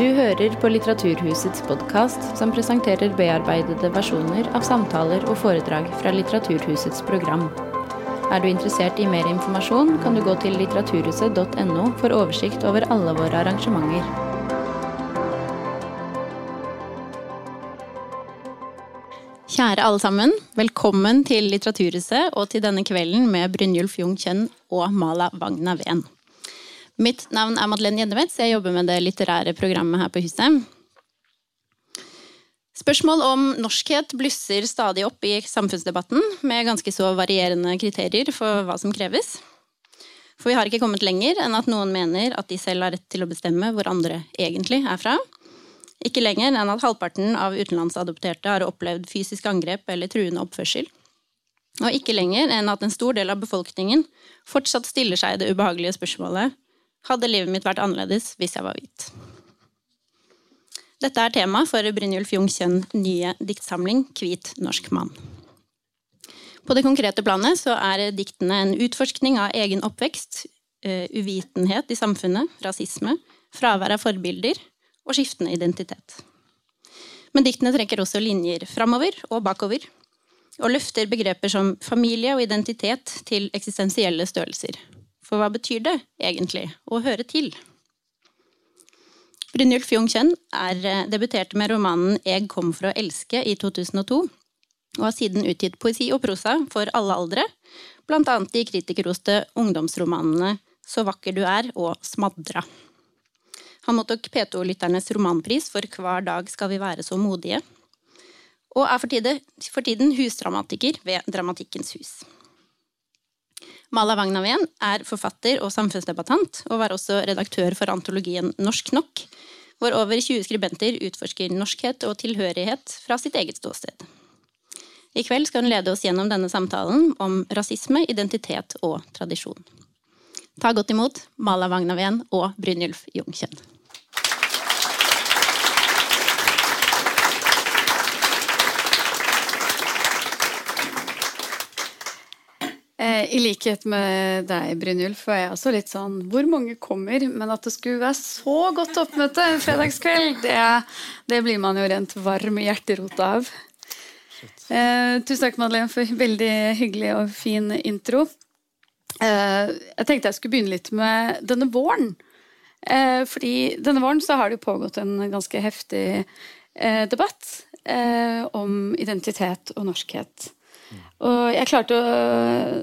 Du hører på Litteraturhusets podkast, som presenterer bearbeidede versjoner av samtaler og foredrag fra Litteraturhusets program. Er du interessert i mer informasjon, kan du gå til litteraturhuset.no for oversikt over alle våre arrangementer. Kjære alle sammen, velkommen til Litteraturhuset og til denne kvelden med Brynjulf Jung Kjønn og Mala Wagna Ven. Mitt navn er Madeleine Gjeddemetz, jeg jobber med det litterære programmet her på huset. Spørsmål om norskhet blusser stadig opp i samfunnsdebatten, med ganske så varierende kriterier for hva som kreves. For vi har ikke kommet lenger enn at noen mener at de selv har rett til å bestemme hvor andre egentlig er fra. Ikke lenger enn at halvparten av utenlandsadopterte har opplevd fysisk angrep eller truende oppførsel. Og ikke lenger enn at en stor del av befolkningen fortsatt stiller seg det ubehagelige spørsmålet hadde livet mitt vært annerledes hvis jeg var hvit? Dette er tema for Brynjulf Jung Kjønn nye diktsamling 'Hvit norsk mann'. På det konkrete planet så er diktene en utforskning av egen oppvekst, eh, uvitenhet i samfunnet, rasisme, fravær av forbilder og skiftende identitet. Men diktene trekker også linjer framover og bakover, og løfter begreper som familie og identitet til eksistensielle størrelser. For hva betyr det egentlig å høre til? Brynjulf Jung Kjønn eh, debuterte med romanen 'Eg kom for å elske' i 2002, og har siden utgitt poesi og prosa for alle aldre, annet de kritikerroste ungdomsromanene 'Så vakker du er' og 'Smadra'. Han mottok P2-lytternes romanpris for 'Hver dag skal vi være så modige', og er for tiden husdramatiker ved Dramatikkens hus. Mala Wagnaven er forfatter og samfunnsdebattant, og var også redaktør for antologien Norsk nok, hvor over 20 skribenter utforsker norskhet og tilhørighet fra sitt eget ståsted. I kveld skal hun lede oss gjennom denne samtalen om rasisme, identitet og tradisjon. Ta godt imot Mala Wagnaven og Brynjulf Jungkjønn. I likhet med deg, Brynjulf, var jeg også litt sånn Hvor mange kommer? Men at det skulle være så godt oppmøte en fredagskveld, det, det blir man jo rent varm i hjerterota av. Eh, tusen takk, Madeleine, for veldig hyggelig og fin intro. Eh, jeg tenkte jeg skulle begynne litt med denne våren. Eh, fordi denne våren så har det jo pågått en ganske heftig eh, debatt eh, om identitet og norskhet. Og jeg klarte å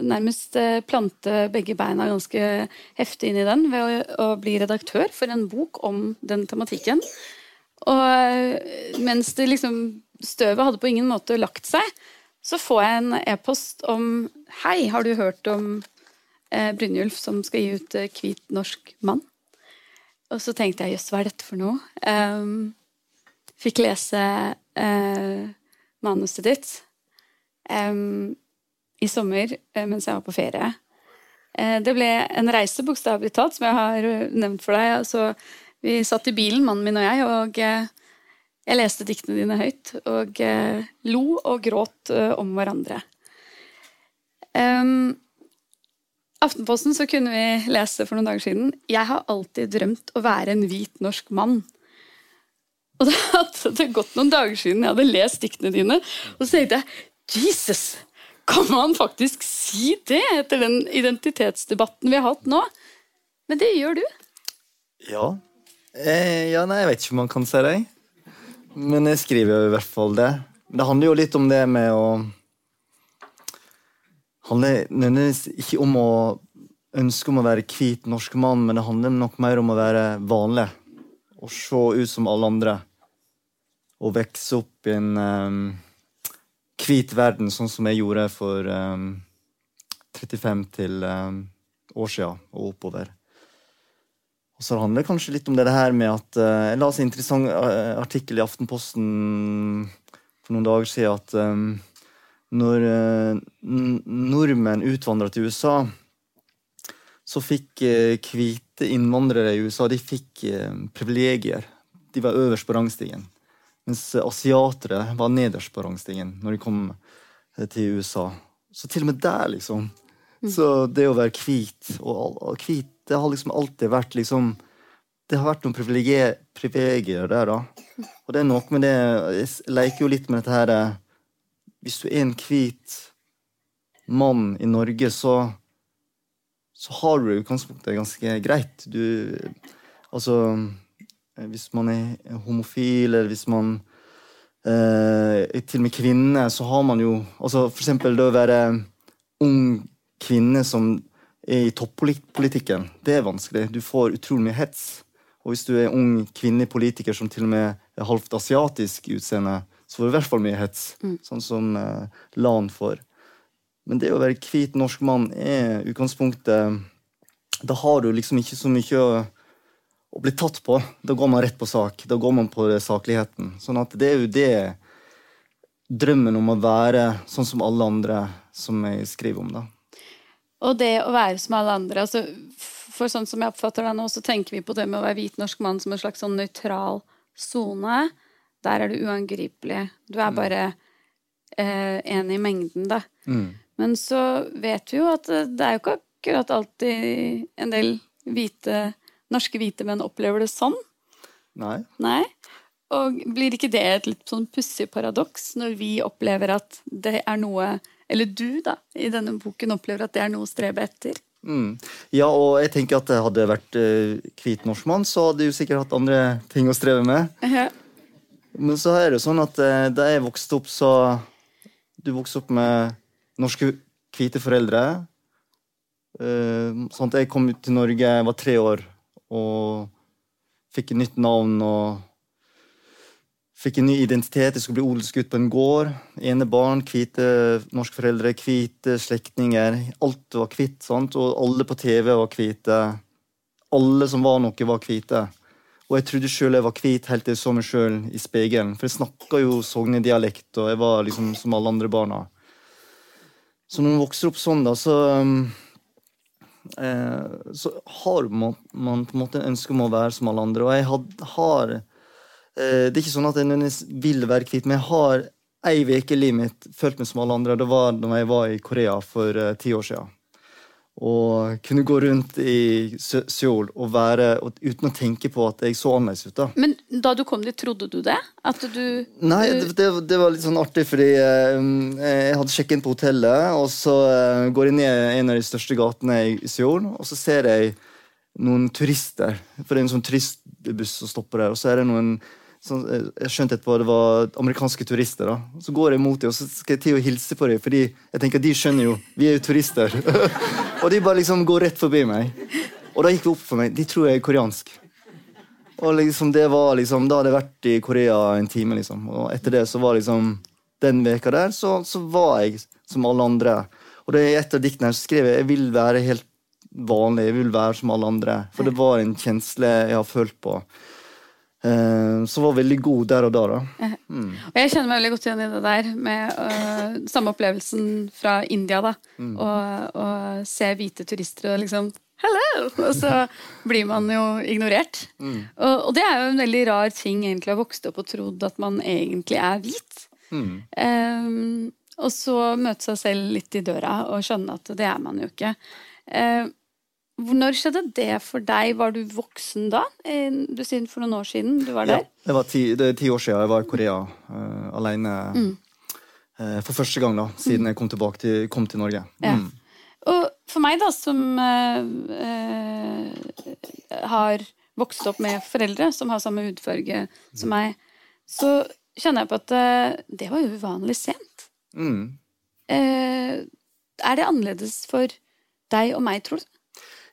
nærmest eh, plante begge beina ganske heftig inn i den ved å, å bli redaktør for en bok om den tematikken. Og eh, mens det liksom støvet hadde på ingen måte lagt seg, så får jeg en e-post om Hei, har du hørt om eh, Brynjulf som skal gi ut eh, Hvit norsk mann? Og så tenkte jeg jøss, hva er dette for noe? Um, fikk lese eh, manuset ditt um, i sommer uh, mens jeg var på ferie. Uh, det ble en reise, bokstavelig talt, som jeg har eh, nevnt for deg. Altså, vi satt i bilen, mannen min og jeg, og jeg leste diktene dine høyt. Og lo og gråt om hverandre. Um, Aftenposten så kunne vi lese for noen dager siden Jeg har alltid drømt å være en hvit norsk mann. Og det hadde gått noen dager siden jeg hadde lest diktene dine. Og så tenkte jeg Jesus! Kan man faktisk si det etter den identitetsdebatten vi har hatt nå? Men det gjør du. Ja. Eh, ja, nei, jeg vet ikke om man kan si det. Men jeg skriver jo i hvert fall det. Det handler jo litt om det med å handler nødvendigvis ikke om å ønske om å være hvit norsk mann, men det handler nok mer om å være vanlig. Og se ut som alle andre. Og vokse opp i en um, hvit verden, sånn som jeg gjorde for um, 35 til um, år siden og oppover. Og så handler det kanskje litt om det her med at uh, Jeg la en interessant uh, artikkel i Aftenposten for noen dager siden at um, når uh, nordmenn utvandra til USA, så fikk hvite innvandrere i USA de fikk privilegier. De var øverst på rangstigen. Mens asiatere var nederst på rangstigen når de kom eh, til USA. Så til og med der, liksom. Mm. Så det å være hvit og, hvit det har liksom alltid vært liksom det har vært noen privilegier, privilegier der, da. Og det er noe med det Jeg leker jo litt med dette her eh, Hvis du er en hvit mann i Norge, så så har du utgangspunktet ganske greit. Du Altså Hvis man er homofil, eller hvis man eh, Til og med kvinne, så har man jo altså For eksempel det å være ung kvinne som er i toppolitikken, det er vanskelig. Du får utrolig mye hets. Og hvis du er ung kvinnelig politiker som til og med er halvt asiatisk i utseende, så får du i hvert fall mye hets. Mm. Sånn som eh, Lan får. Men det å være hvit norsk mann er utgangspunktet Da har du liksom ikke så mye å, å, bli tatt på. Da går man rett på sak. Da går man på sakligheten. Sånn at det er jo det drømmen om å være sånn som alle andre som jeg skriver om, da. Og det å være som alle andre altså, For sånn som jeg oppfatter deg nå, så tenker vi på det med å være hvit norsk mann som en slags sånn nøytral sone. Der er du uangripelig. Du er mm. bare eh, en i mengden, da. Mm. Men så vet vi jo at det er jo ikke akkurat alltid en del hvite, norske hvite menn opplever det sånn. Nei. Nei. Og blir ikke det et litt sånn pussig paradoks når vi opplever at det er noe Eller du, da, i denne boken opplever at det er noe å strebe etter? Mm. Ja, og jeg tenker at det hadde vært uh, hvit norskmann, så hadde jeg sikkert hatt andre ting å streve med. Ja. Men så er det sånn at uh, da jeg vokste opp, så Du vokste opp med norske hvite foreldre. Sånn at jeg kom ut til Norge, jeg var tre år og fikk et nytt navn og fikk en ny identitet. Jeg skulle bli odelsgutt på en gård. Ene barn, hvite norske foreldre, hvite slektninger. Alt var hvitt, sant? og alle på TV var hvite. Alle som var noe, var hvite. Og jeg trodde sjøl jeg var hvit helt til jeg så meg sjøl i speilet. For jeg snakka jo sognedialekt, og jeg var liksom som alle andre barna. Så når man vokser opp sånn, da, så um, Så har man, på en måte en ønske om å være som alle andre. Og jeg had, har eh, Det er ikke sånn at jeg vil være kvitt, men jeg har ei uke i livet mitt følt meg som alle andre. Det var da jeg var i Korea for eh, ti år siden og kunne gå rundt i Seoul og være, og, uten å tenke på at jeg så annerledes ut. da. Men da du kom dit, trodde du det? At du Nei, det, det, det var litt sånn artig, fordi eh, jeg hadde sjekket inn på hotellet, og så eh, går jeg ned en av de største gatene i Seoul, og så ser jeg noen turister. For det er en sånn turistbuss som stopper der, og så er det noen så eh, jeg skjønte etterpå det var amerikanske turister. da. Så går jeg mot dem og så skal jeg til å hilse på dem, fordi jeg tenker de skjønner jo, vi er jo turister. og de bare liksom går rett forbi meg. Og da gikk det opp for meg. De tror jeg er koreansk. Og liksom det var liksom, Da hadde jeg vært i Korea en time, liksom. Og etter det så var liksom Den veka der så, så var jeg som alle andre. Og det er et av diktene her så skrev jeg jeg vil være helt vanlig, jeg vil være som alle andre. For det var en kjensle jeg har følt på. Eh, som var veldig god der og da. da. Mm. Og jeg kjenner meg veldig godt igjen i det der, med uh, samme opplevelsen fra India. da, mm. og, og se hvite turister og liksom Hello! Og så blir man jo ignorert. Mm. Og, og, det er jo en veldig rar ting egentlig å ha vokst opp og trodd at man egentlig er hvit. Um, og så møte seg selv litt i døra og skjønne at det er man jo ikke. Uh, når skjedde det for deg? Var du voksen da? Du sier for noen år siden du var der? Ja, det var ti, det ti år siden jeg var i Korea uh, alene mm. uh, for første gang, da, siden mm. jeg kom, til, kom til Norge. Ja. Mm. Og for meg, da, som uh, har vokst opp med foreldre som har samme hudfarge som meg, så kjenner jeg på at det var jo uvanlig sent. Mm. er det annerledes for deg og meg, tror du?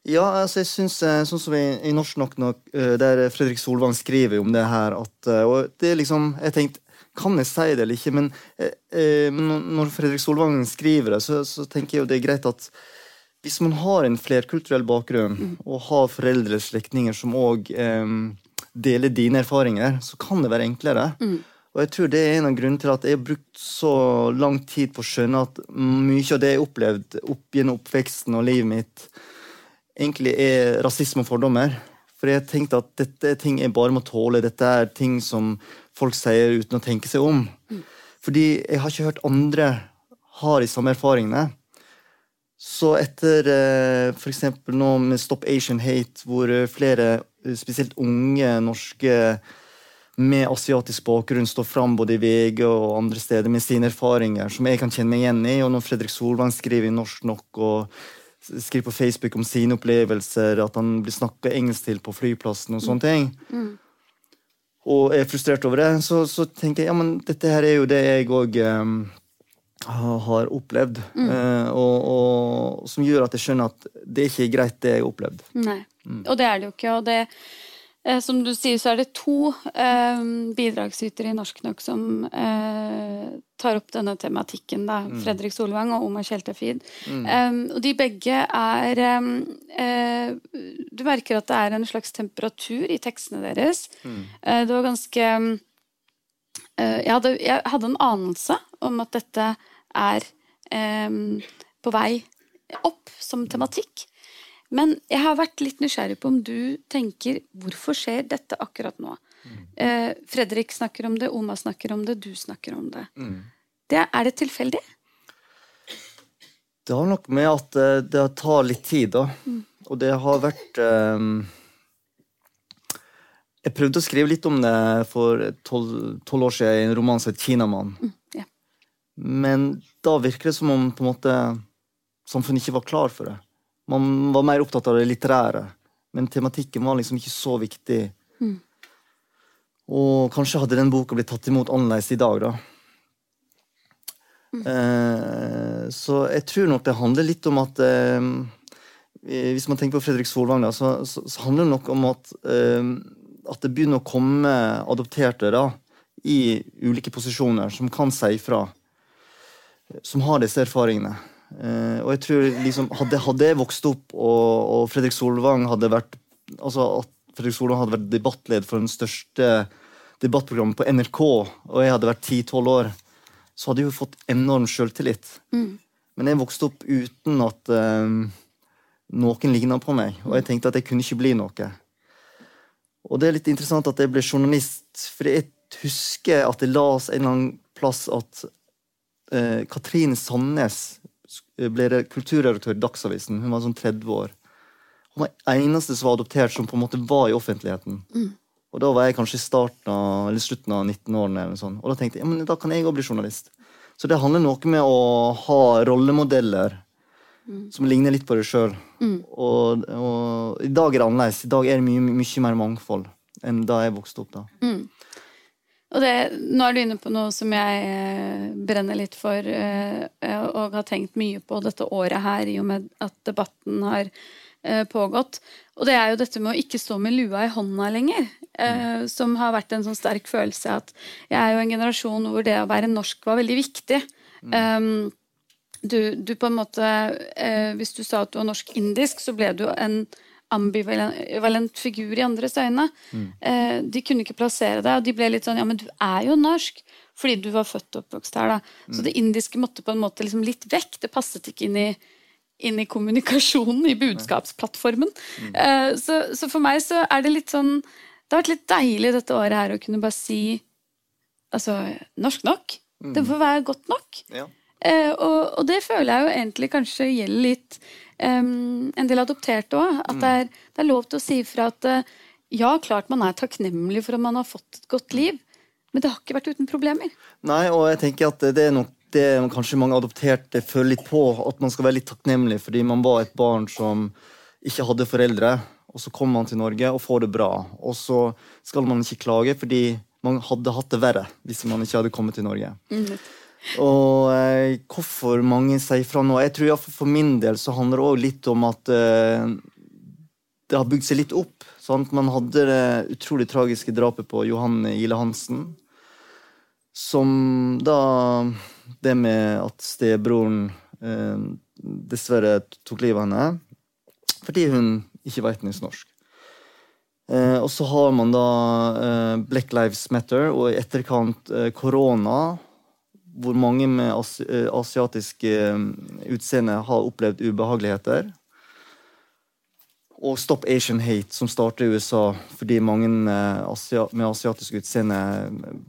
Ja, altså jeg synes, eh, sånn som i, i Norsk nok, nok, eh, der Fredrik Solvang skriver om det her at, eh, Og det er liksom Jeg tenkte kan jeg si det eller ikke? Men eh, når Fredrik Solvang skriver det, så, så, tenker jeg jo det er greit at hvis man har en flerkulturell bakgrunn mm. og har foreldre slektninger som òg eh, deler dine erfaringer, så kan det være enklere. Mm. Og jeg tror det er en av grunnene til at jeg har brukt så lang tid på å skjønne at mye av det jeg har opplevd opp gjennom oppveksten og livet mitt, egentlig er rasisme og fordommer. For jeg tenkte at dette er ting jeg bare må tåle. Dette er ting som folk sier uten å tenke seg om. Fordi jeg har ikke hørt andre ha de samme erfaringene. Så etter eh, f.eks. nå med Stop Asian Hate, hvor flere spesielt unge norske med asiatisk bakgrunn står fram både i VG og andre steder med sine erfaringer, som jeg kan kjenne meg igjen i. Og når Fredrik Solvang skriver i Norsk nok og skriver på Facebook om sine opplevelser, at han blir snakka engelsk til på flyplassen og sånne ting, mm. og er frustrert over det, så, så, tenker jeg ja, men dette her er jo det jeg òg um, har opplevd. Mm. Uh, og, og, som gjør at jeg skjønner at det er ikke greit, det jeg har opplevd. Nei, mm. og det er det jo ikke. og det som du sier, så er det to eh, bidragsytere i Norsk nok som eh, tar opp denne tematikken. Da. Mm. Fredrik Solvang og Omar Kjeltefid. Mm. Eh, og de begge er uh, Du merker at det er en slags temperatur i tekstene deres. Mm. Uh, det var ganske jeg, hadde, jeg, hadde, en anelse om at dette er på vei opp som tematikk. Men jeg har vært litt nysgjerrig på om du tenker hvorfor skjer dette akkurat nå? Mm. Eh, Fredrik snakker om det, Oma snakker om det, du snakker om det. Mm. det er det tilfeldig? Det har nok med at uh, det tar litt tid, da. Mm. Og det har vært um, Jeg prøvde å skrive litt om det for tolv år siden i en roman som het 'Kinamann'. Mm, yeah. Men da virker det som om på en måte samfunnet ikke var klar for det. Man var mer opptatt av det litterære, men tematikken var liksom ikke så viktig. Mm. Og kanskje hadde den boka blitt tatt imot annerledes i dag, da. Mm. Eh, så jeg tror nok det handler litt om at eh, Hvis man tenker på Fredrik Solvang, da, så, så, så, handler det nok om at, eh, at det begynner å komme adopterte da, i ulike posisjoner som kan si ifra. Som har disse erfaringene. Uh, og jeg tror liksom, hadde, hadde, jeg vokst opp og, og, Fredrik Solvang hadde vært altså at Fredrik Solvang hadde vært debattleder for den største debattprogrammet på NRK, og jeg hadde vært 10-12 år, så hadde jeg jo fått enorm sjøltillit. Mm. Men jeg vokste opp uten at um, noen ligna på meg, og jeg tenkte at jeg kunne ikke bli noe. Og det er litt interessant at jeg ble journalist, for jeg husker at jeg las en eller annen plass at uh, Katrine Sandnes ble kulturredaktør i Dagsavisen. Hun var sånn 30 år. Hun var eneste som var adoptert som på en måte var i offentligheten. Mm. Og Da var jeg kanskje i starten av, eller slutten av 19-årene. Og da tenkte jeg ja, men da kan jeg òg bli journalist. Så det handler noe med å ha rollemodeller mm. som ligner litt på deg sjøl. Mm. Og, og, i dag er det annerledes. I dag er det mye, mye mer mangfold enn da jeg vokste opp. da. Mm. Og det, nå er du inne på noe som jeg eh, brenner litt for, eh, og har tenkt mye på dette året her, i og med at debatten har eh, pågått. Og det er jo dette med å ikke stå med lua i hånda lenger. Mm. Som har vært en sånn sterk følelse at jeg er jo en generasjon hvor det å være norsk var veldig viktig. Mm. Um, du, du, på en måte Hvis du sa at du var norsk-indisk, så ble du en ambivalent figur i andres øyne. Mm. Eh, de kunne ikke plassere deg, og de ble litt sånn Ja, men du er jo norsk fordi du var født og oppvokst her. da. Mm. Så det indiske måtte på en måte liksom litt vekk. Det passet ikke inn i, inn i kommunikasjonen, i budskapsplattformen. Mm. Eh, så, så, for meg så er det litt sånn Det har vært litt deilig dette året her å kunne bare si altså norsk nok. Det mm. får være godt nok. Ja. Eh, og, og, det føler jeg jo egentlig kanskje gjelder litt um, en del adopterte òg. At det er, det er, lov til å si ifra at uh, ja, klart man er takknemlig for at man har fått et godt liv, men det har ikke vært uten problemer. Nei, og jeg tenker at det er nok det kanskje mange adopterte føler litt på. At man skal være litt takknemlig fordi man var et barn som ikke hadde foreldre. Og så kommer man til Norge og får det bra. Og så skal man ikke klage fordi man hadde hatt det verre hvis man ikke hadde kommet til Norge. Mm. Og eh, hvorfor mange sier fra nå Jeg tror iallfall for min del så handler det òg litt om at eh, det har bygd seg litt opp. Sant? Man hadde det utrolig tragiske drapet på Johanne Ile Hansen. Som da Det med at stebroren eh, dessverre tok livet av henne fordi hun ikke var etnisk norsk. Eh, og så har man da eh, Black Lives Matter og i etterkant eh, korona hvor mange med asi eh, asiatisk eh, utseende har opplevd ubehageligheter. Og Stop Asian Hate, som starter i USA fordi mange med asiatisk utseende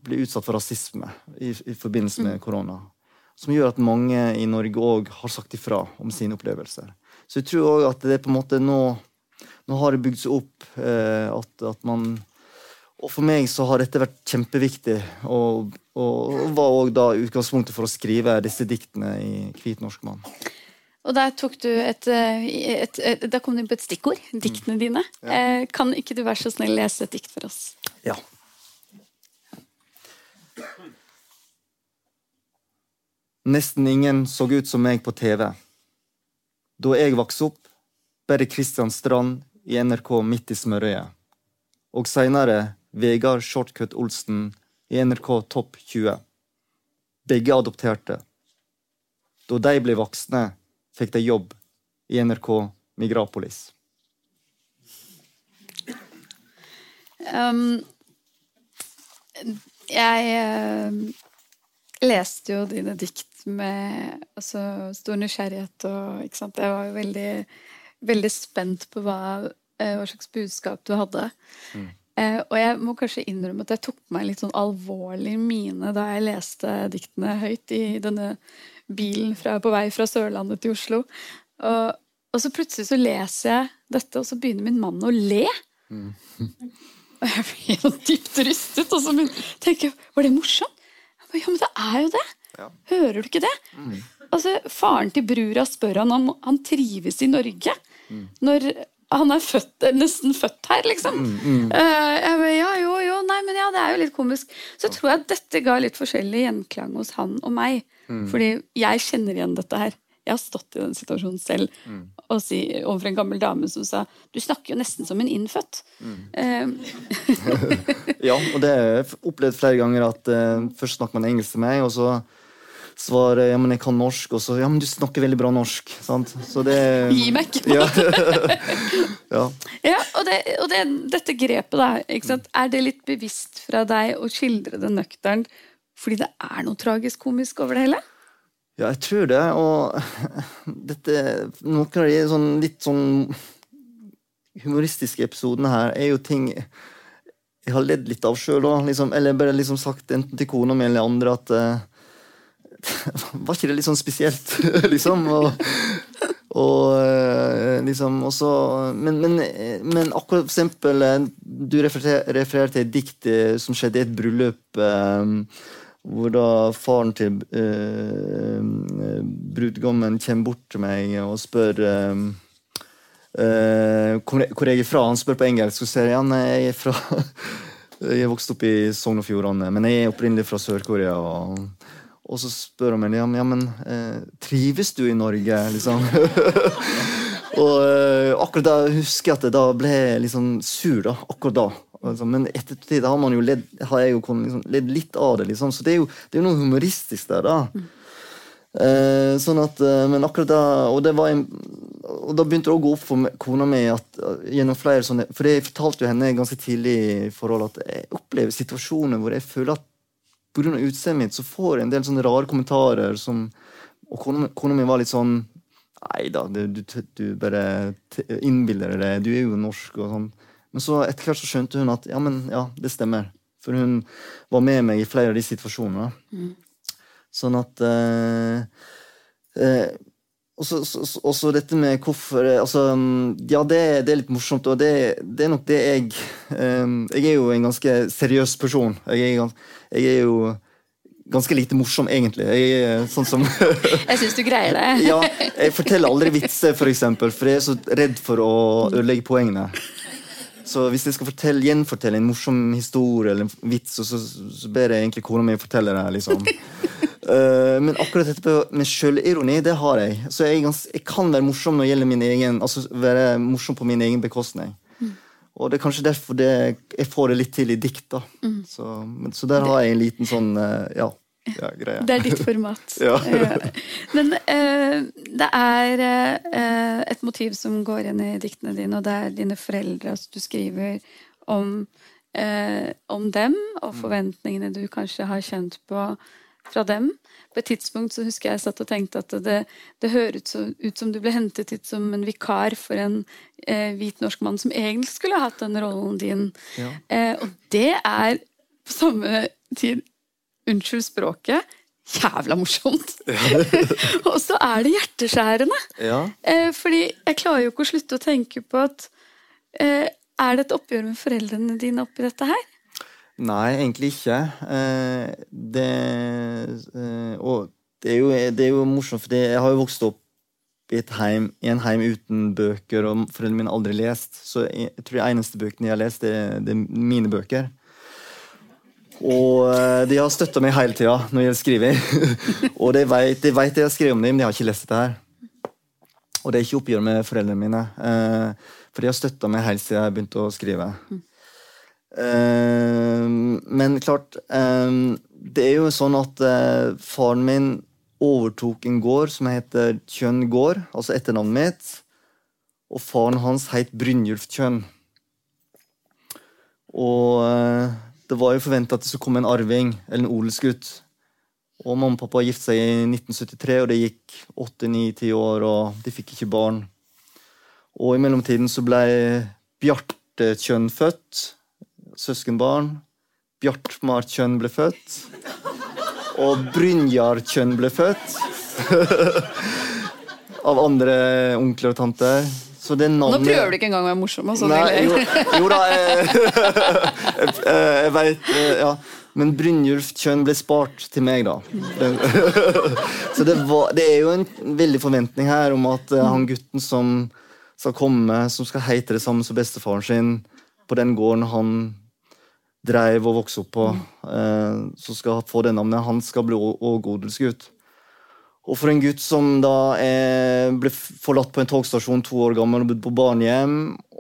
blir utsatt for rasisme i, i forbindelse med mm. korona. Som gjør at mange i Norge òg har sagt ifra om sine opplevelser. Så jeg tror òg at det på en måte nå nå har det bygd seg opp eh, at, at, man Og for meg så har dette vært kjempeviktig, og, og, var òg da utgangspunktet for å skrive disse diktene i Hvit norsk mann. Og der tok du et, eh, et, et, Da kom du inn på et stikkord. Diktene dine. Ja. Eh, kan ikke du være så snill lese et dikt for oss? Ja. Nesten ingen så ut som meg på TV. Da jeg vokste opp, bare Kristian Strand i NRK midt i smørøyet. Og seinere Vegard Shortcut Olsen i NRK Topp 20. Begge adopterte. Da de ble voksne, fikk de jobb i NRK Migrapolis. Um, jeg uh, leste jo dine dikt med altså, stor nysgjerrighet og ikke sant? Jeg var jo veldig, veldig spent på hva, uh, hva, slags budskap du hadde. Mm. Uh, og jeg må kanskje innrømme at jeg tok meg litt sånn alvorlig mine da jeg leste diktene høyt i denne bilen fra, på vei fra Sørlandet til Oslo. Og, og, så plutselig så leser jeg dette, og så begynner min mann å le. Mm. og jeg blir helt dypt rystet, og så tenker jeg Var det morsomt? Ba, ja, men det er jo det! Ja. Hører du ikke det? Mm. Altså, Faren til brura spør han om han trives i Norge. Mm. Når han er født, nesten født her, liksom. Mm, mm. Uh, jeg ja, jo, jo, nei, men ja, det er jo litt komisk. Så tror jeg at dette ga litt forskjellig gjenklang hos han og meg. Mm. Fordi jeg kjenner igjen dette her. Jeg har stått i den situasjonen selv mm. og si, overfor en gammel dame som sa Du snakker jo nesten som en innfødt. Mm. ja, og det har jeg opplevd flere ganger at uh, først snakker man engelsk til meg, og så svarer ja, men jeg kan norsk, og så ja, men du snakker veldig bra norsk. Sant? Så det Gi meg ja. ja. ja. og, det, og det, dette grepet, da, ikke sant? er det litt bevisst fra deg å skildre det nøkternt fordi det er noe tragisk komisk over det hele? Ja, jeg tror det. Og dette, noen av de sånn, litt sånn humoristiske episodene her er jo ting jeg har ledd litt av sjøl òg. Liksom, eller bare liksom sagt enten til kona mi eller andre at uh, Var ikke det litt sånn spesielt, liksom? Og, og uh, liksom også, men, men, men, akkurat for eksempel Du refererer, refererer til et dikt som skjedde i et bryllup. Hvor da faren til eh, brudgommen kommer bort til meg og spør eh, eh, hvor jeg er fra. Han spør på engelsk og sier nei, jeg er fra Jeg er vokst opp i Sogn og Fjordane, men jeg er opprinnelig fra Sør-Korea. Og, og, så spør han meg ja, men, eh, trives du i Norge, liksom. og eh, akkurat da husker jeg at jeg da ble liksom sur. da, akkurat da. Altså, men ettertid har, man jo ledd, har jeg jo liksom, ledd litt av det. Liksom. Så det er, jo, det er noe humoristisk der, da. Mm. Eh, sånn at, eh, men akkurat da og, det var en, og da begynte det å gå opp for kona mi at uh, gjennom flere sånne For jeg fortalte jo henne ganske tidlig i forhold at jeg opplever situasjoner hvor jeg føler at pga. utseendet mitt så får jeg en del sånne rare kommentarer som Og kona, kona mi var litt sånn Nei da, du, du, du bare innbiller deg det. Du er jo norsk og sånn. Men så etter hvert så skjønte hun at ja, men ja, det stemmer. For hun var med meg i flere av de situasjonene. Mm. Sånn at eh, eh, og så dette med hvorfor altså, Ja, det, det, er litt morsomt, og det, det, er nok det jeg eh, Jeg er jo en ganske seriøs person. Jeg er, jeg er jo ganske lite morsom, egentlig. Jeg er sånn som Jeg syns du greier det. ja, jeg forteller aldri vitser, for eksempel, for jeg er så redd for å ødelegge poengene. Så hvis jeg skal fortelle, gjenfortelle en morsom historie eller en vits, så, så, så ber jeg egentlig kona mi fortelle det. liksom. Uh, men akkurat dette med sjølironi, det har jeg. Så jeg, gans, jeg, kan være morsom når det gjelder min egen, altså være morsom på min egen bekostning. Mm. Og det er kanskje derfor det, jeg får det litt til i dikt. da. Mm. Så, men, så, der har jeg en liten sånn uh, ja, ja, det er ditt format. ja. Men uh, det er et motiv som går igjen i diktene dine, og det er dine foreldre. Altså, du skriver om, om dem og mm. forventningene du kanskje har kjent på fra dem. På et tidspunkt så husker jeg satt og tenkte at det, det høres ut som du ble hentet hit som en vikar for en hvit norsk mann som egentlig skulle hatt den rollen din. Ja. og det er på samme tid unnskyld språket, jævla morsomt. og så er det hjerteskjærende. Ja. Eh, fordi jeg klarer jo ikke å slutte å tenke på at Eh, er det et oppgjør med foreldrene dine oppi dette her? Nei, egentlig ikke. Eh, det, eh, og det er, jo, det er jo morsomt, for jeg har jo vokst opp i, heim, i en heim uten bøker, og foreldrene mine har aldri lest. Så jeg, jeg tror de eneste bøkene jeg har lest, det, det er mine bøker. Og eh, de har støtta meg hele tida når det gjelder skriving. og de vet, de jeg har skrevet om dem, men de har ikke lest dette her. Og det er ikke oppgjør med foreldrene mine. For de har støtta meg helt siden jeg begynte å skrive. Eh, men klart eh, Det er jo sånn at eh, faren min overtok en gård som heter Kjønn gård, altså etternavnet mitt. Og faren hans het Brynjulf Kjønn. Og eh, det var jo forventa at det skulle komme en arving, eller en odelsgutt. Og mamma og pappa giftet seg i 1973, og det gikk åtte, ni, ti år, og de fikk ikke barn. Og i mellomtiden så ble Bjarte Kjønn født. Søskenbarn. Bjartmar Kjønn ble født. Og Brynjar Kjønn ble født. Av andre onkler og tanter. Så det Nå prøver du ikke engang å være morsom. sånn, Nei, jo, jo da, jeg, jeg veit Ja. Men Brynjulf Kjønn ble spart til meg, da. Så det, var, det er jo en veldig forventning her om at eh, han gutten som skal komme, som skal heite det samme som bestefaren sin på den gården han dreiv og vokste opp på, eh, som skal få det navnet, han skal bli odelsgutt. Og for en gutt som da er, ble forlatt på en togstasjon to år gammel og bodde på barnehjem,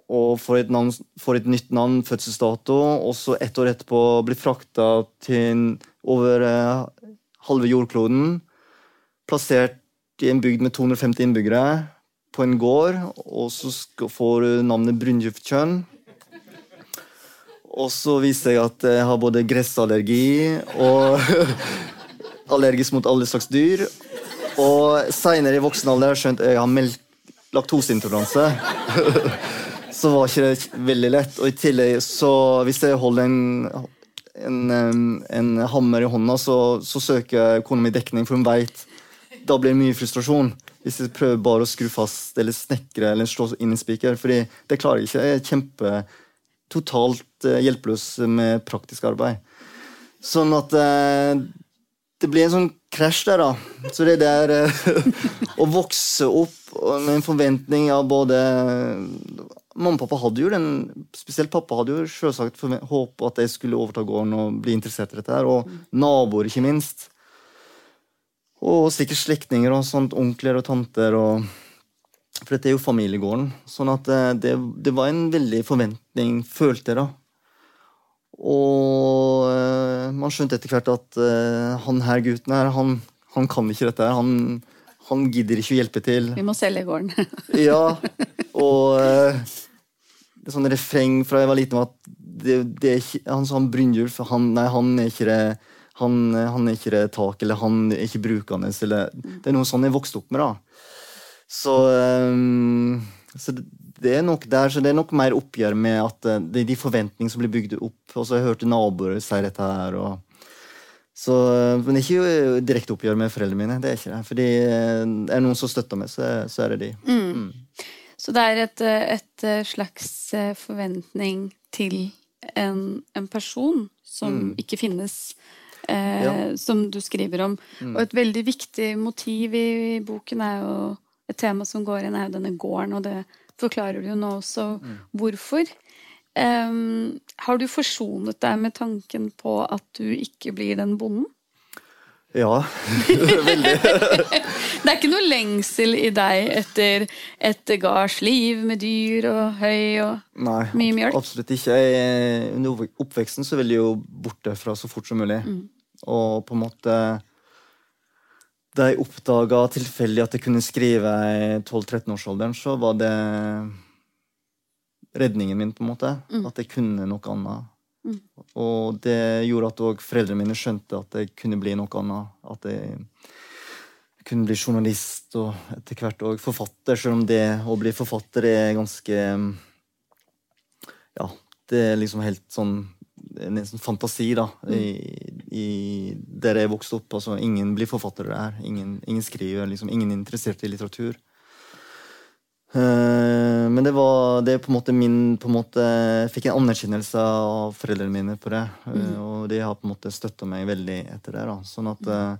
og får et, navn, får et nytt navn, fødselsdato, og så ett år etterpå blir frakta over eh, halve jordkloden, plassert i en bygd med 250 innbyggere, på en gård, og så får du navnet Brynjulfkjønn. Og så viser jeg at jeg har både gressallergi og allergisk mot alle slags dyr. Og seinere i voksen alder har jeg skjønt at jeg har laktoseintoleranse. så var ikke det veldig lett. Og i tillegg, så hvis jeg holder en, en, en hammer i hånda, så, så søker kona mi dekning, for hun veit da blir det mye frustrasjon. Hvis jeg prøver bare å skru fast eller snekre eller slå inn en spiker. fordi det klarer jeg ikke. Jeg er kjempe totalt eh, hjelpeløs med praktisk arbeid. Sånn at eh, det blir en sånn krasj der, da. Så det der eh, Å vokse opp med en forventning av både Mamma og pappa hadde jo den Spesielt pappa hadde jo selvsagt håpet at jeg skulle overta gården og bli interessert i dette. her, Og naboer, ikke minst. Og sikkert slektninger og sånt, onkler og tanter. og For dette er jo familiegården. Sånn at eh, det, det var en veldig forventning, følte jeg, da. Og eh, man skjønte etter hvert at eh, han her gutten her, han, han kan ikke dette. her. Han, han gidder ikke å hjelpe til. Vi må selge gården. Ja, og eh, det er sånn refreng fra jeg var liten var at det, det er ikke, han sa Brynjulf, han, nei, han er ikke det han, han er ikke det tak, eller han er ikke brukende, eller Det er noe sånn jeg vokste opp med, da. Så, eh, så det, er nok der, så det er nok mer oppgjør med at eh, det er de forventningene som blir bygd opp. Og så har jeg hørt naboer si dette her. og så, eh, men det er ikke jo direkte oppgjør med foreldrene mine. det er ikke det. Fordi det er det noen som støtter meg, så, så er det de. Mm. Så det er et, et slags forventning til en, en person som Mm. ikke finnes, eh, Ja. som du skriver om. Mm. Og et veldig viktig motiv i, i boken er jo et tema som går inn, er jo denne gården, og det forklarer du jo nå også Mm. hvorfor. Um, har du forsonet deg med tanken på at du ikke blir den bonden? Ja, veldig. Det er ikke noe lengsel i deg etter et gardsliv med dyr og høy og Nei, Mye mjølk? absolutt ikke. Jeg, under oppveksten så ville jeg jo bort derfra så fort som mulig. Mm. Og på en måte Da jeg oppdaga tilfeldig at jeg kunne skrive i 12-13-årsalderen, så var det redningen min, på en måte. Mm. At jeg kunne noe annet. Mm. Og det gjorde at òg foreldrene mine skjønte at jeg kunne bli noe annet. At jeg kunne bli journalist og etter hvert òg forfatter, selv om det å bli forfatter er ganske Ja, det er liksom helt sånn det en sånn fantasi, da, i, i der jeg vokste opp. Altså, ingen blir forfattere der. Ingen, ingen skriver, liksom. Ingen er interessert i litteratur. Uh, men det var det på en måte min på en måte, Jeg fikk en anerkjennelse av foreldrene mine på det. eh, Og de har på en måte støtta meg veldig etter det. da, sånn at uh,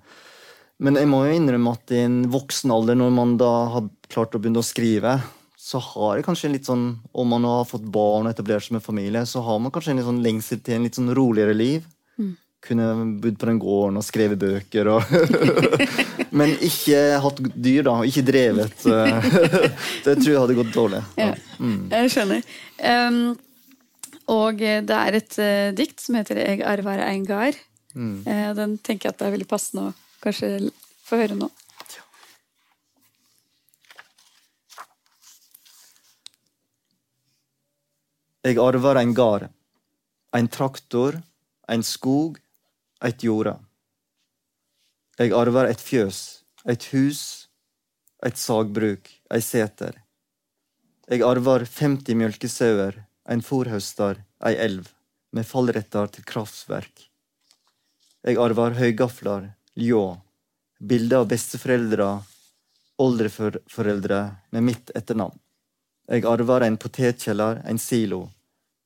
Men jeg må jo innrømme at i en voksen alder, når man da har klart å begynne å skrive, så har jeg kanskje en litt sånn Om man har fått barn og etablert seg med familie, så har man kanskje en litt sånn lengsel til en litt sånn roligere liv. Kunne bodd på den gården og skrevet bøker og Men ikke hatt dyr, da. Ikke drevet. eh, det tror jeg hadde gått dårlig. Ja, jeg skjønner. Um, og det er et uh, dikt som heter 'Eg arvar ein gard'. Eh, den tenker jeg at det er veldig passende å kanskje få høre nå. Jeg arver en gard, en traktor, en skog, et jorde. Jeg arver et fjøs, et hus, et sagbruk, ei seter. Jeg arver 50 mjølkesauer, en fòrhøster, ei elv, med fallretter til kraftverk. Jeg arver høygafler, ljå, bilder av besteforeldre, oldeforeldre med mitt etternavn. Jeg arver en potetkjeller, en silo,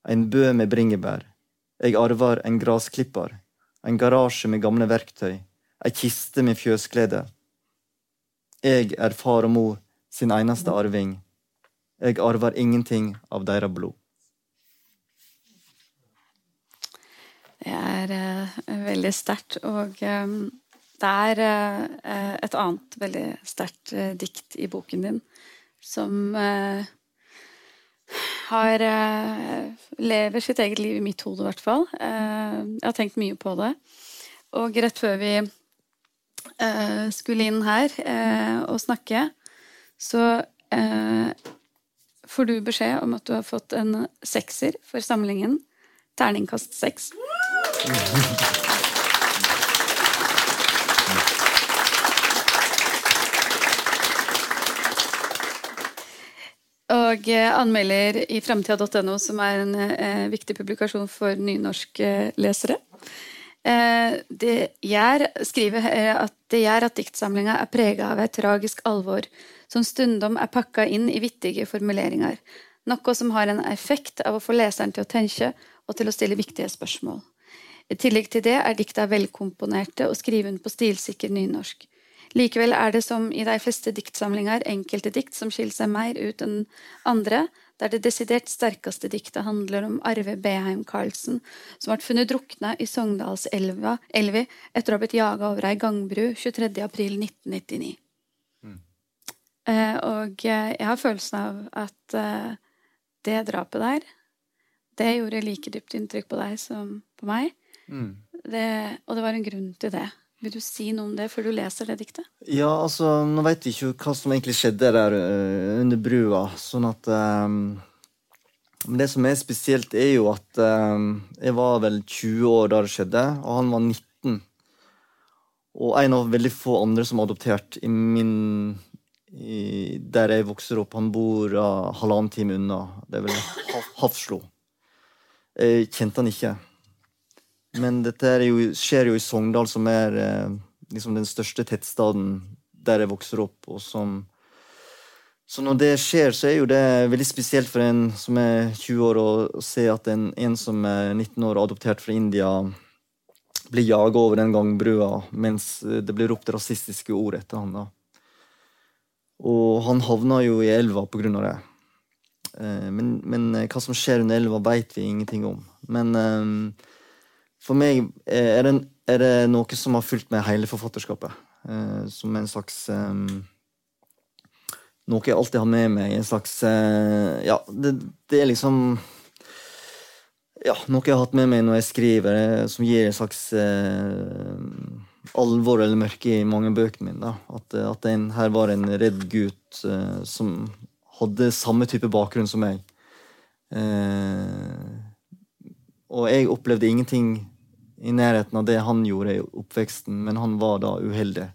en bø med bringebær. Jeg arver en grasklipper, en garasje med gamle verktøy, ei kiste med fjøsklede. Jeg er far og mor sin eneste arving. Jeg arver ingenting av deres blod. Det er uh, veldig sterkt, og um, det er uh, et annet veldig sterkt uh, dikt i boken din som har eh, lever sitt eget liv i mitt hode, i hvert fall. Eh, jeg har tenkt mye på det. Og rett før vi eh, skulle inn her og snakke, så får du beskjed om at du har fått en sekser for samlingen. Terningkast seks. Og eh, anmelder i framtida.no, som er en eh, viktig publikasjon for nynorsklesere. Eh, det gjør, skriver her at det gjør at diktsamlinga er prega av et tragisk alvor som stundom er pakka inn i vittige formuleringer. Noe som har en effekt av å få leseren til å tenke og til å stille viktige spørsmål. I tillegg til det er dikta velkomponerte og skriven på stilsikker nynorsk. Likevel er det som i de fleste diktsamlinger enkelte dikt som skiller seg mer ut enn andre, der det desidert sterkeste diktet handler om Arve Beheim Karlsen, som ble funnet drukna i Sogndalselva elvi etter å ha blitt jaga over ei gangbru 23.4.1999. Eh, og eh, jeg har følelsen av at eh, det drapet der, det gjorde like dypt inntrykk på deg som på meg. Det, og det var en grunn til det. Vil du si noe om det før du leser det diktet? Ja, altså, nå vet jeg ikke hva som egentlig skjedde der uh, under brua, sånn at um, det som er spesielt, er jo at um, jeg var vel 20 år da det skjedde, og han var 19. Og en av veldig få andre som er adoptert i min i, Der jeg vokser opp. Han bor uh, halvannen time unna. Det er vel Haf- Hafslo. Jeg kjente han ikke. Men dette jo, skjer jo i Sogndal, som er eh, liksom den største tettstaden der jeg vokser opp. og som Så når det skjer, så er jo det veldig spesielt for en som er 20 år, å se at en, en som er 19 år og adoptert fra India, blir jaga over den gangbrua mens det blir ropt rasistiske ord etter han da. Og han havna jo i elva på grunn av det. Eh, Men, men eh, hva som skjer under elva, veit vi ingenting om. Men eh, for meg eh, er det, er det noe som har fulgt med hele forfatterskapet. Eh, som en slags eh, Noe jeg alltid har med meg. En slags eh, Ja, det, det er liksom Ja, noe jeg har hatt med meg når jeg skriver, eh, som gir en slags alvor eller mørke i mange bøkene mine. At, at en, her var en redd gutt som hadde samme type bakgrunn som meg. Eh, og jeg opplevde ingenting i nærheten av det han gjorde i oppveksten, men han var da uheldig.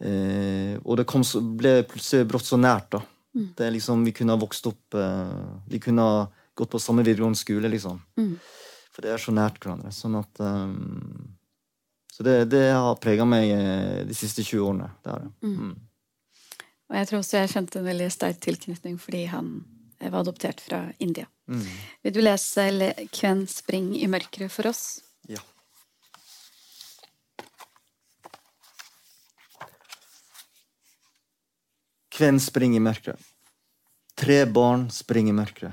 Eh, og det kom så, ble plutselig brått så nært, da. Det er liksom, Vi kunne ha vokst opp eh, Vi kunne ha gått på samme videregående skole, liksom. Mm. For det er så nært hverandre. Sånn at um, Så det, det har prega meg eh, de siste 20 årene. Det har det. Mm. Og jeg tror også jeg kjente en veldig sterk tilknytning fordi han var adoptert fra India. Mm. Vil du lese Le Kven spring i mørket for oss? Ja. Kven springer i mørket? Tre barn springer i mørket.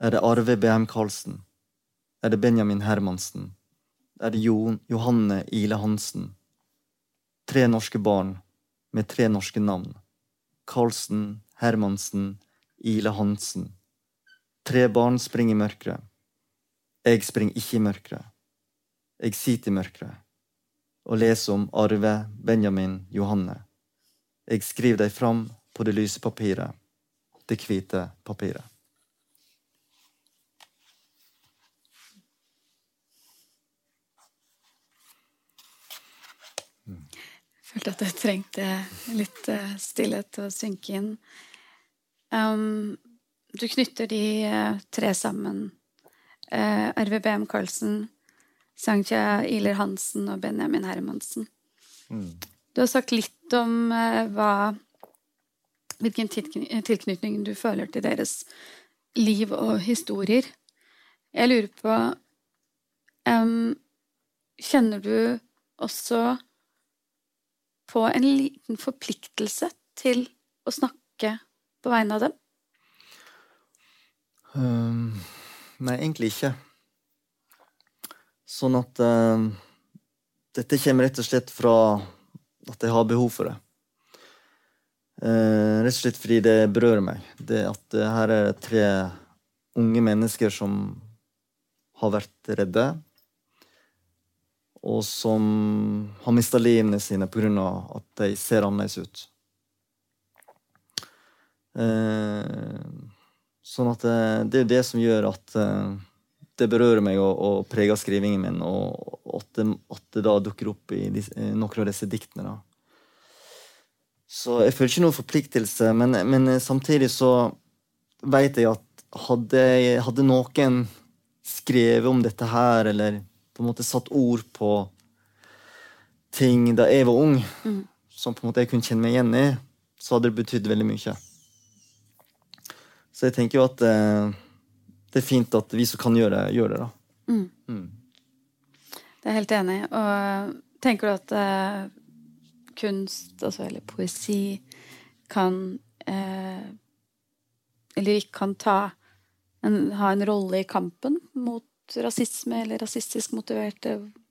Er det Arve Beheim Karlsen? Er det Benjamin Hermansen? Er det Jon Johanne Ile Hansen? Tre norske barn med tre norske navn. Karlsen, Hermansen, Ile Hansen. Tre barn springer i mørket. Jeg springer ikke i mørket. Jeg sitter i mørket og leser om Arve, Benjamin, Johanne. Jeg skriver dem fram på det lyse papiret, det hvite papiret. Jeg følte at jeg trengte litt eh, stillhet til å synke inn. Um, du knytter de uh, tre sammen. Uh, Arve BM Karlsen, Iler Hansen og Benjamin Hermansen. Mm. Du har sagt litt om uh, hva Hvilken tilknytning du føler til deres liv og historier. Jeg lurer på um, Kjenner du også på en liten forpliktelse til å snakke på vegne av dem? Um, nei, egentlig ikke. Sånn at uh, Dette kommer rett og slett fra at jeg har behov for det. Uh, rett og slett fordi det berører meg. Det at uh, her er tre unge mennesker som har vært redde, og som har mista livene sine pga. at de ser annerledes ut. Eh, sånn at det, det, er det som gjør at eh, det berører meg og, og preger skrivingen min, og at det, at det da dukker opp i disse, noen av disse diktene. da. Så jeg føler ikke noen forpliktelse, men, men samtidig så veit jeg at hadde, hadde noen skrevet om dette her, eller på en måte satt ord på ting da jeg var ung, Mm. som på en måte jeg kunne kjenne meg igjen i, så hadde det betydd veldig mye. Så jeg tenker jo at eh, det er fint at vi som kan gjøre det, gjør det. da. Mm. Mm. Det er jeg helt enig i. Og tenker du at eh, kunst, altså, eller poesi, kan eh, Eller ikke kan ta en, ha en rolle i kampen mot rasisme eller rasistisk motivert,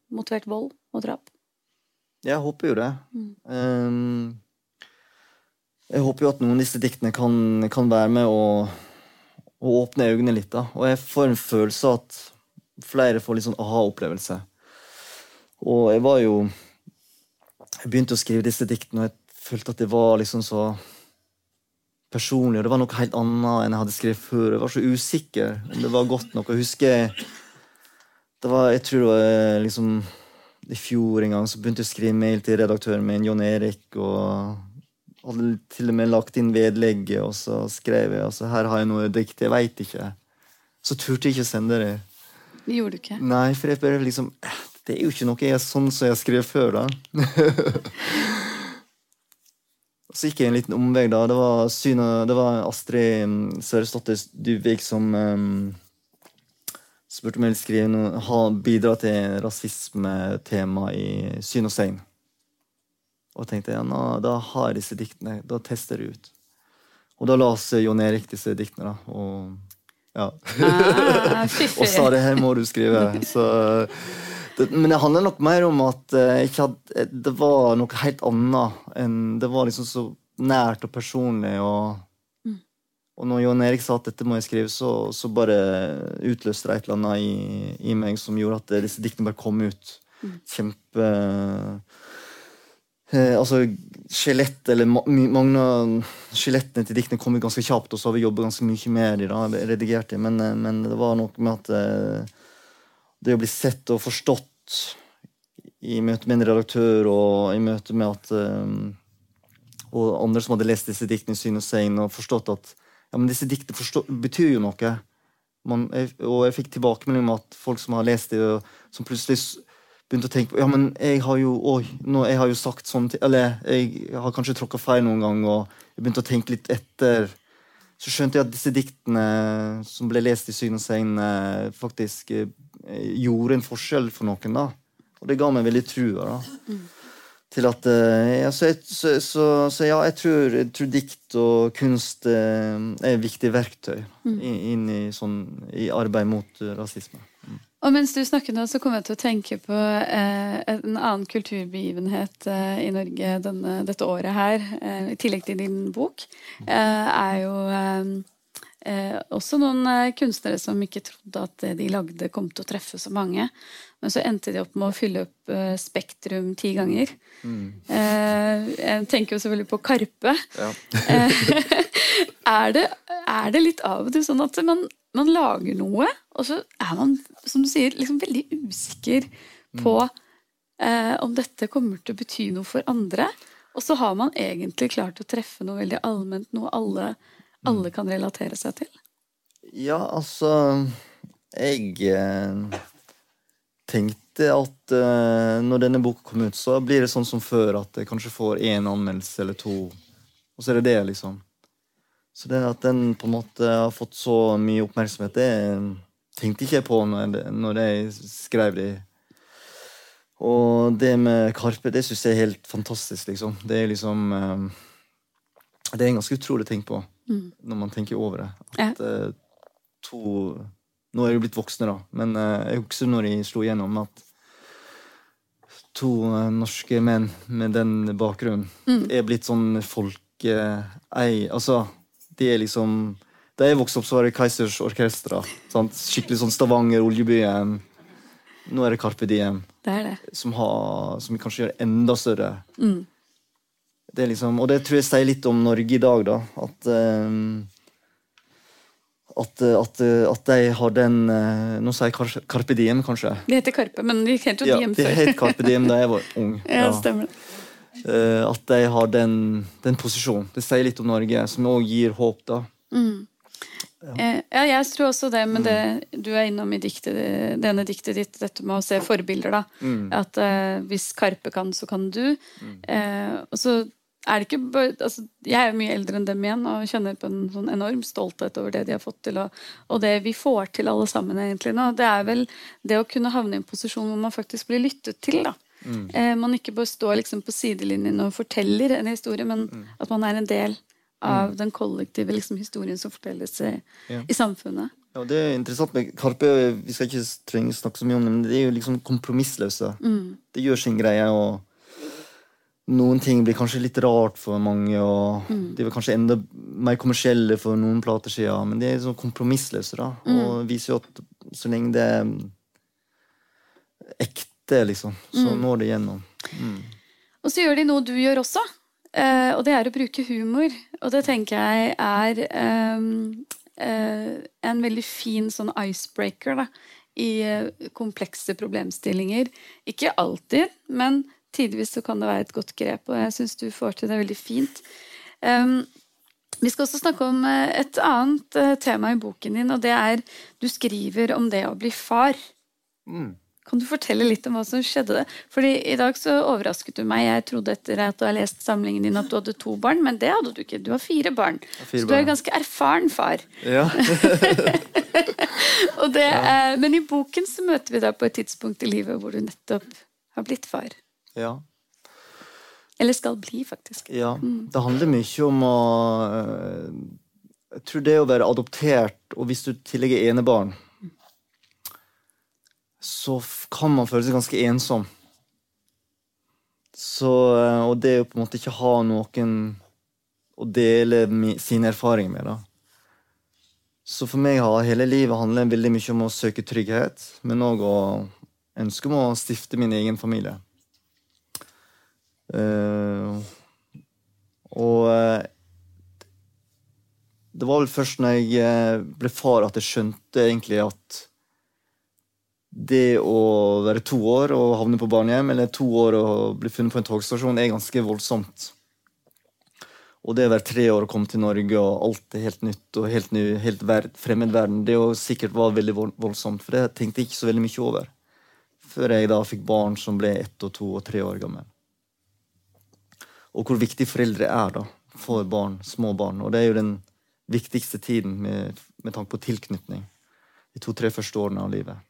motivert vold og drap? Jeg håper jo det. Mm. Um, jeg håper jo at noen av disse diktene kan, kan være med å, å åpner øynene litt. da. Og jeg får en følelse av at flere får litt sånn aha-opplevelse. Og jeg var jo Jeg begynte å skrive disse diktene, og jeg følte at det var liksom så personlig. Og det var noe helt annet enn jeg hadde skrevet før. Jeg var så usikker om det var godt nok. Jeg husker det var, Jeg tror det var liksom i fjor en gang så begynte jeg å skrive mail til redaktøren min, John Erik, og hadde til og med lagt inn vedlegget, og så skrev jeg altså, her har jeg noe dikt, jeg veit ikke. Så turte jeg ikke å sende det. Det gjorde du ikke? Nei, for jeg bare liksom Det er jo ikke noe jeg er sånn som jeg har skrevet før, da. Så gikk jeg en liten omvei, da. Det var, syne, det var Astrid um, Duvik som um, spurte om jeg ville skrive noe, ha, bidra til rasismetema i Syn og Sein. Og tenkte ja, nå, da har disse diktene. Da tester jeg ut. Og da las Jon Erik disse diktene, da. Og ja. Ah, og sa det her må du skrive. Så, det, men det handler nok mer om at eh, hadde, det var noe helt annet enn Det var liksom så nært og personlig. Og, Mm. og når Jon Erik sa at dette må jeg skrive, så, så bare utløste det et eller annet i, i meg som gjorde at disse diktene bare kom ut. Mm. Kjempe eh, Altså, skjelett eller mange av skjelettene til diktene kom ganske kjapt, og så har vi jobbet ganske mye med dem, redigert dem, men, eh, men det var noe med at eh, det å bli sett og forstått i møte med en redaktør og i møte med at eh, Og andre som hadde lest disse diktene i Syn og Sein og forstått at ja, men disse diktene forstå, betyr jo noe. Man, og jeg fikk tilbakemelding om at folk som har lest det, som plutselig begynte å tenke på Ja, men jeg har jo oi, nå, jeg har jo sagt sånne ting Eller jeg har kanskje tråkka feil noen gang, og jeg begynte å tenke litt etter. Så skjønte jeg at disse diktene som ble lest i Syn og Segn, eh, faktisk eh, gjorde en forskjell for noen. da. Og det ga meg veldig trua. da. Til at, eh, ja, så, jeg, så, så, så ja, jeg tror, jeg tror dikt og kunst er et viktig verktøy i- inn i, sånn, i arbeid mot rasisme. Og mens du snakker nå, så kommer jeg til å tenke på eh, en annen kulturbegivenhet eh, i Norge denne, dette året her, eh, i tillegg til din bok, eh, er jo eh, eh, også noen kunstnere som ikke trodde at det de lagde kom til å treffe så mange. Men så endte de opp med å fylle opp Spektrum ti ganger. Eh, jeg tenker jo selvfølgelig på Karpe. Ja. er, det, er det litt av og til sånn at man, man lager noe, og så er man, som du sier, liksom veldig usikker på eh, om dette kommer til å bety noe for andre. Og så har man egentlig klart å treffe noe veldig allment, noe alle, alle kan relatere seg til. Ja, altså Jeg eh, tenkte at eh, når denne boka kom ut, så blir det sånn som før, at jeg kanskje får én anmeldelse eller to, og så er det det, liksom. Så det at den på en måte har fått så mye oppmerksomhet, det tenkte ikke jeg på når jeg, når jeg skrev det. Og det med Karpe, det syns jeg er helt fantastisk, liksom. Det er liksom eh, Det er en ganske utrolig ting på, når man tenker over det. At eh, to Nå er jo blitt voksne, da, men eh, jeg husker når de slo igjennom at to norske menn med den bakgrunnen er blitt sånn folkeei Altså, de er liksom Da jeg vokste opp, så var det Keisers Orkestra. Sant? Skikkelig sånn Stavanger, oljebyen. Nå er det Carpe Diem, Det er det. som, har, som kanskje gjør det enda større. Mm. Det liksom, og det tror jeg sier litt om Norge i dag, da. At eh, at, at, at de har den uh, Nå sier jeg kanskje Carpe Diem, kanskje. Det heter Karpe, men de het jo Ja, Diem det før. het Carpe Diem da jeg var ung. Ja, stemmer det. Uh, at de har den, den posisjonen. Det sier litt om Norge, som òg gir håp, da. Eh, Ja, jeg tror også det med det du er innom i diktet, denne diktet ditt, dette med å se forbilder, da. At eh, hvis Karpe kan, så kan du. Eh, og så er det ikke altså, Jeg er mye eldre enn dem igjen og kjenner på en sånn enorm stolthet over det de har fått til, og, og det vi får til alle sammen egentlig nå. Det er vel det å kunne havne i en posisjon hvor man faktisk blir lyttet til, da. Eh, man ikke bare står liksom på sidelinjen og forteller en historie, men at man er en del av den kollektive liksom, historien som fortelles i, Ja. i samfunnet. Ja, det er interessant med Karpe. Vi skal ikke trenge snakke så mye om det, men de er jo liksom kompromissløse. De gjør sin greie, og noen ting blir kanskje litt rart for mange, og de er kanskje enda mer kommersielle for noen plater siden, men de er sånn kompromissløse, da. Og viser jo at så lenge det er ekte, liksom, så når det gjennom. Og så gjør de noe du gjør også, eh, og det er å bruke humor. Og det tenker jeg er um, uh, en veldig fin sånn icebreaker da, i uh, komplekse problemstillinger. Ikke alltid, men tidvis så kan det være et godt grep, og jeg syns du får til det veldig fint. Um, vi skal også snakke om et annet tema i boken din, og det er du skriver om det å bli far. Kan du fortelle litt om hva som skjedde? Fordi I dag så overrasket du meg. Jeg trodde etter at du har lest samlingen din at du hadde to barn, men det hadde du ikke. Du har fire barn. fire så du er en ganske erfaren far. Ja. Og det, ja. men i boken så møter vi deg på et tidspunkt i livet hvor du nettopp har blitt far. ja. Eller skal bli, faktisk. Ja, det handler mye om å øh, Jeg tror det å være adoptert, og hvis du i tillegg er enebarn, så kan man føle seg ganske ensom. Så, øh, og det å på en måte ikke ha noen å dele sine erfaringer med, da. Så for meg har hele livet handlet veldig mye om å søke trygghet, men òg å ønske om å stifte min egen familie. Uh, og uh, det var vel først når jeg eh, ble far at jeg skjønte egentlig at det å være to år og havne på barnehjem, eller to år og bli funnet på en togstasjon, er ganske voldsomt. Og det å være tre år og komme til Norge, og alt er helt nytt og helt, ny, helt fremmed verden, det jo sikkert var veldig voldsomt, for det tenkte jeg ikke så veldig mye over. før jeg da fikk barn som ble ett og to og tre år gammel. Og hvor viktig foreldre er da for barn, små barn. Og det er jo den viktigste tiden med, med tanke på tilknytning. De to-tre første årene av livet.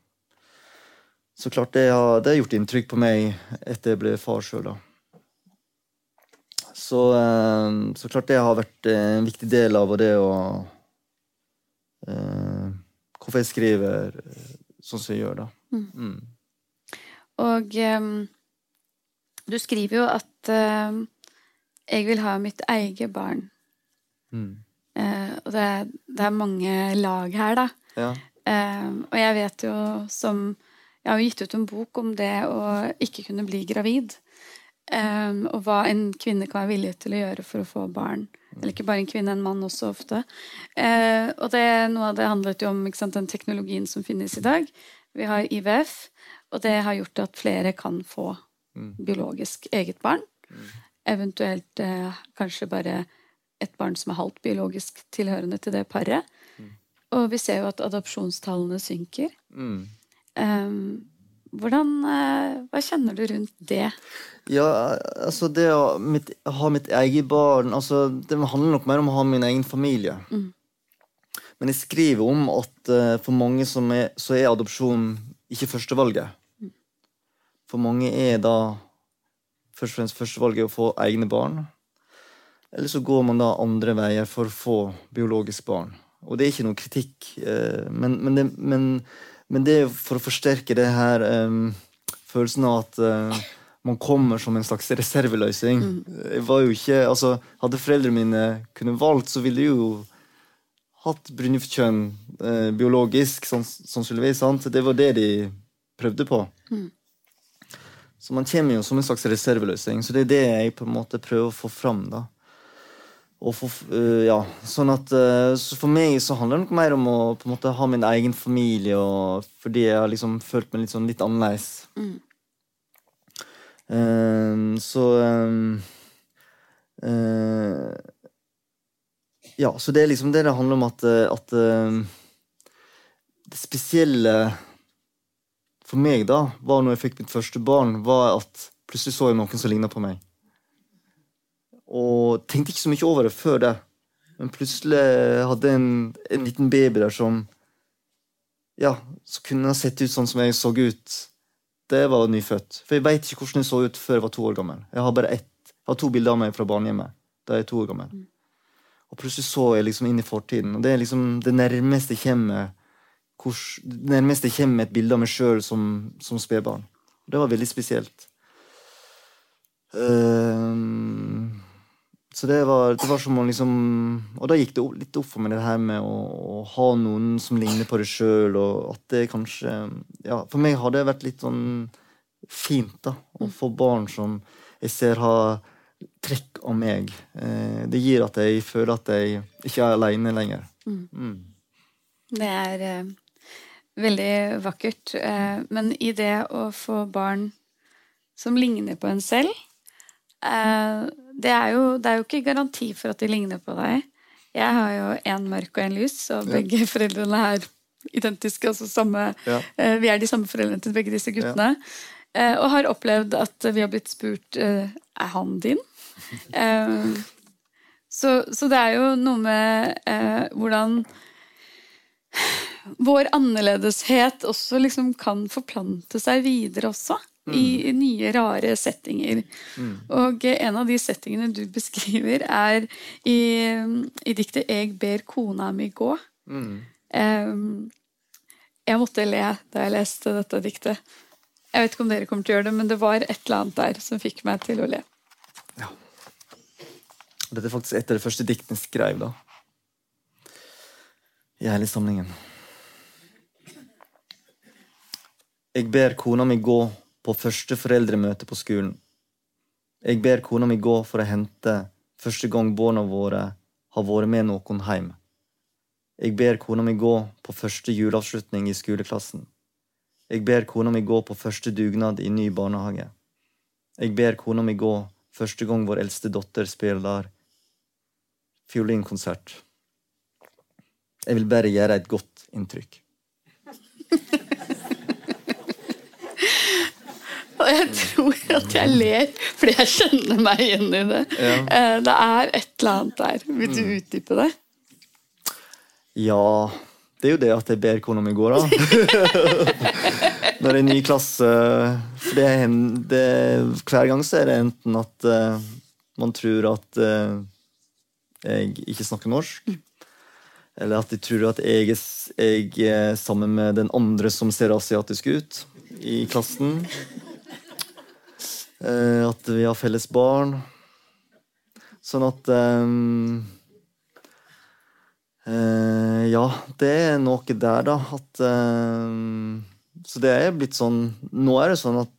Så klart det har, det har gjort inntrykk på meg etter jeg ble far sjøl, da. Så, eh, så, klart det har vært en viktig del av det å uh, Hvorfor jeg skriver sånn som jeg gjør, da. Mm. Mm. Og um, du skriver jo at uh, jeg vil ha mitt eget barn. Mm. Uh, og det, det, er mange lag her, da. Ja. Uh, og jeg vet jo som Jeg har jo gitt ut en bok om det å ikke kunne bli gravid. Um, og hva en kvinne kan være villig til å gjøre for å få barn. Eller ikke bare en kvinne, en mann også ofte. Uh, og det, noe av det handlet jo om sant, den teknologien som finnes i dag. Vi har IVF, og det har gjort at flere kan få mm. biologisk eget barn. Mm. Eventuelt uh, kanskje bare et barn som er halvt biologisk tilhørende til det paret. Mm. Og vi ser jo at adopsjonstallene synker. Mm. Um, hvordan, uh, hva kjenner du rundt det? Ja, altså det å mitt, ha mitt eget barn altså Det handler nok mer om å ha min egen familie. Mm. Men jeg skriver om at uh, for mange er, så er adopsjon ikke førstevalget. Mm. For mange er da først og fremst førstevalget å få egne barn. Eller så går man da andre veier for å få biologisk barn. Og det er ikke noe kritikk, eh, men, men, det, men, men det, er for å forsterke det her um, følelsen av at uh, man kommer som en slags reserveløsning. Mm. Jeg var jo ikke, altså, Hadde foreldrene mine kunne valgt, så ville de jo hatt brunft kjønn uh, biologisk, sannsynligvis. sant? Det var det de prøvde på. Mm. Så man kommer jo som en slags reserveløsning. Så det er det jeg på en måte prøver å få fram. da. For, uh, ja, sånn at, uh, så for meg så handler det nok mer om å på en måte ha min egen familie, og, fordi jeg har liksom følt meg litt sånn litt annerledes. Mm. Uh, så um, Ja, så det er liksom det det handler om at, at det spesielle for meg da, var når jeg fikk mitt første barn, var at plutselig så jeg noen som ligna på meg. Og tenkte ikke så mye over det før det. Men plutselig hadde jeg en, en liten baby der som Ja, så kunne ha sett ut sånn som jeg så ut. Det var nyfødt. For jeg veit ikke hvordan jeg så ut før jeg var to år gammel. Jeg har bare ett, jeg har to bilder av meg fra barnehjemmet da jeg er to år gammel. Og plutselig så jeg liksom inn i fortiden. Og det er liksom det nærmeste jeg kommer hvor, nærmeste kommer et bilde av meg sjøl som, som spedbarn. Det var veldig spesielt. Uh, så det var, det var, som å liksom Og da gikk det litt opp for meg det her med å, å ha noen som ligner på deg sjøl, og at det kanskje Ja, for meg har det vært litt sånn fint, da, å få barn som jeg ser har trekk av meg. Uh, det gir at jeg føler at jeg ikke er aleine lenger. Mm. Mm. Det er eh, Veldig vakkert. Eh, men i det å få barn som ligner på en selv eh, det er, jo, det er jo ikke garanti for at de ligner på deg. Jeg har jo én mørk og én lys, og begge ja. foreldrene er identiske. Altså samme, ja. Eh, vi er de samme foreldrene til begge disse guttene. Ja. Og har opplevd at vi har blitt spurt er han din. så, så, det er jo noe med hvordan vår annerledeshet også liksom kan forplante seg videre også. Mm. I nye, rare settinger. Mm. Og en av de settingene du beskriver, er i, i diktet 'Eg ber kona mi gå'. Mm. Um, jeg måtte le da jeg leste dette diktet. Jeg vet ikke om dere kommer til å gjøre det, men det var et eller annet der som fikk meg til å le. Ja. Dette er faktisk et av de første diktene jeg skrev da. I hele samlingen. Jeg ber kona mi gå på første foreldremøte på skolen. Jeg ber kona mi gå for å hente første gang barna våre har vært med noen hjem. Jeg ber kona mi gå på første juleavslutning i skoleklassen. Jeg ber kona mi gå på første dugnad i ny barnehage. Jeg ber kona mi gå første gang vår eldste datter spiller fiolinkonsert. Jeg vil bare gjøre et godt inntrykk. Og jeg tror at jeg ler fordi jeg kjenner meg igjen i det. Ja. Eh, Det er et eller annet der. Vil du utdype det? Ja Det er jo det at jeg ber kona mi gå, da. Når det er en ny klasse. For det, er det, hver gang så er det enten at uh, man tror at uh, jeg ikke snakker norsk. Eller at de tror at jeg jeg er sammen med den andre som ser asiatisk ut i klassen. Eh, at vi har felles barn. Sånn at um, uh, Ja, det er noe der, da. At um, Så det er blitt sånn Nå er det sånn at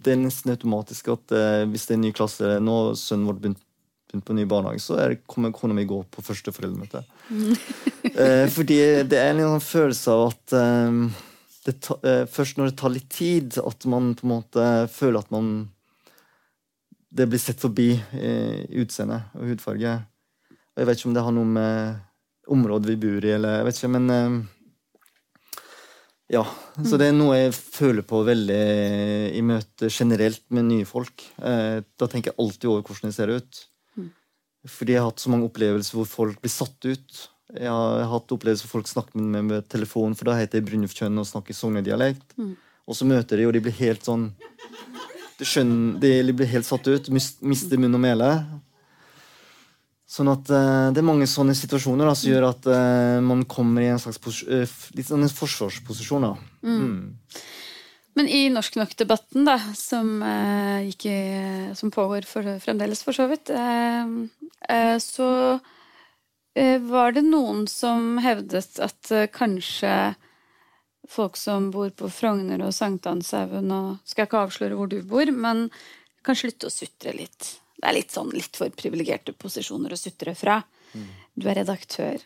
det er nesten automatisk at uh, hvis det er en ny klasse Nå har sønnen vår begynt, begynt på ny barnehage, så er, kommer kona mi gå på første foreldremøte. uh, fordi det er en følelse av at ehm, det ta, eh, først når det tar litt tid, at man på en måte føler at man Det blir sett forbi eh, utseende og hudfarge. Og jeg vet ikke om det har noe med området vi bor i, eller jeg vet ikke, men eh, Ja. Så det er noe jeg føler på veldig i møte generelt med nye folk. Eh, da tenker jeg alltid over hvordan det ser ut. Fordi jeg har hatt så mange opplevelser hvor folk blir satt ut. Jeg har hatt opplevelser hvor folk snakker med meg med telefon, for da heter jeg Brynjulf Kjønn og snakker sognedialekt. Og så møter de, og de blir helt sånn De skjønner, de blir helt satt ut, mister munn og mæle. Sånn at uh, Det er mange sånne situasjoner da, som gjør at uh, man kommer i en slags eh, litt sånn en forsvarsposisjon. da. Mm. Men i Norsk nok-debatten, da, som, gikk i, som pågår for, fremdeles, for så vidt, så var det noen som hevdet at eh, kanskje folk som bor på Frogner og Sankthanshaugen og Skal ikke avsløre hvor du bor, men kan slutte å sutre litt. Det er litt sånn litt for privilegerte posisjoner å sutre fra. Du er redaktør.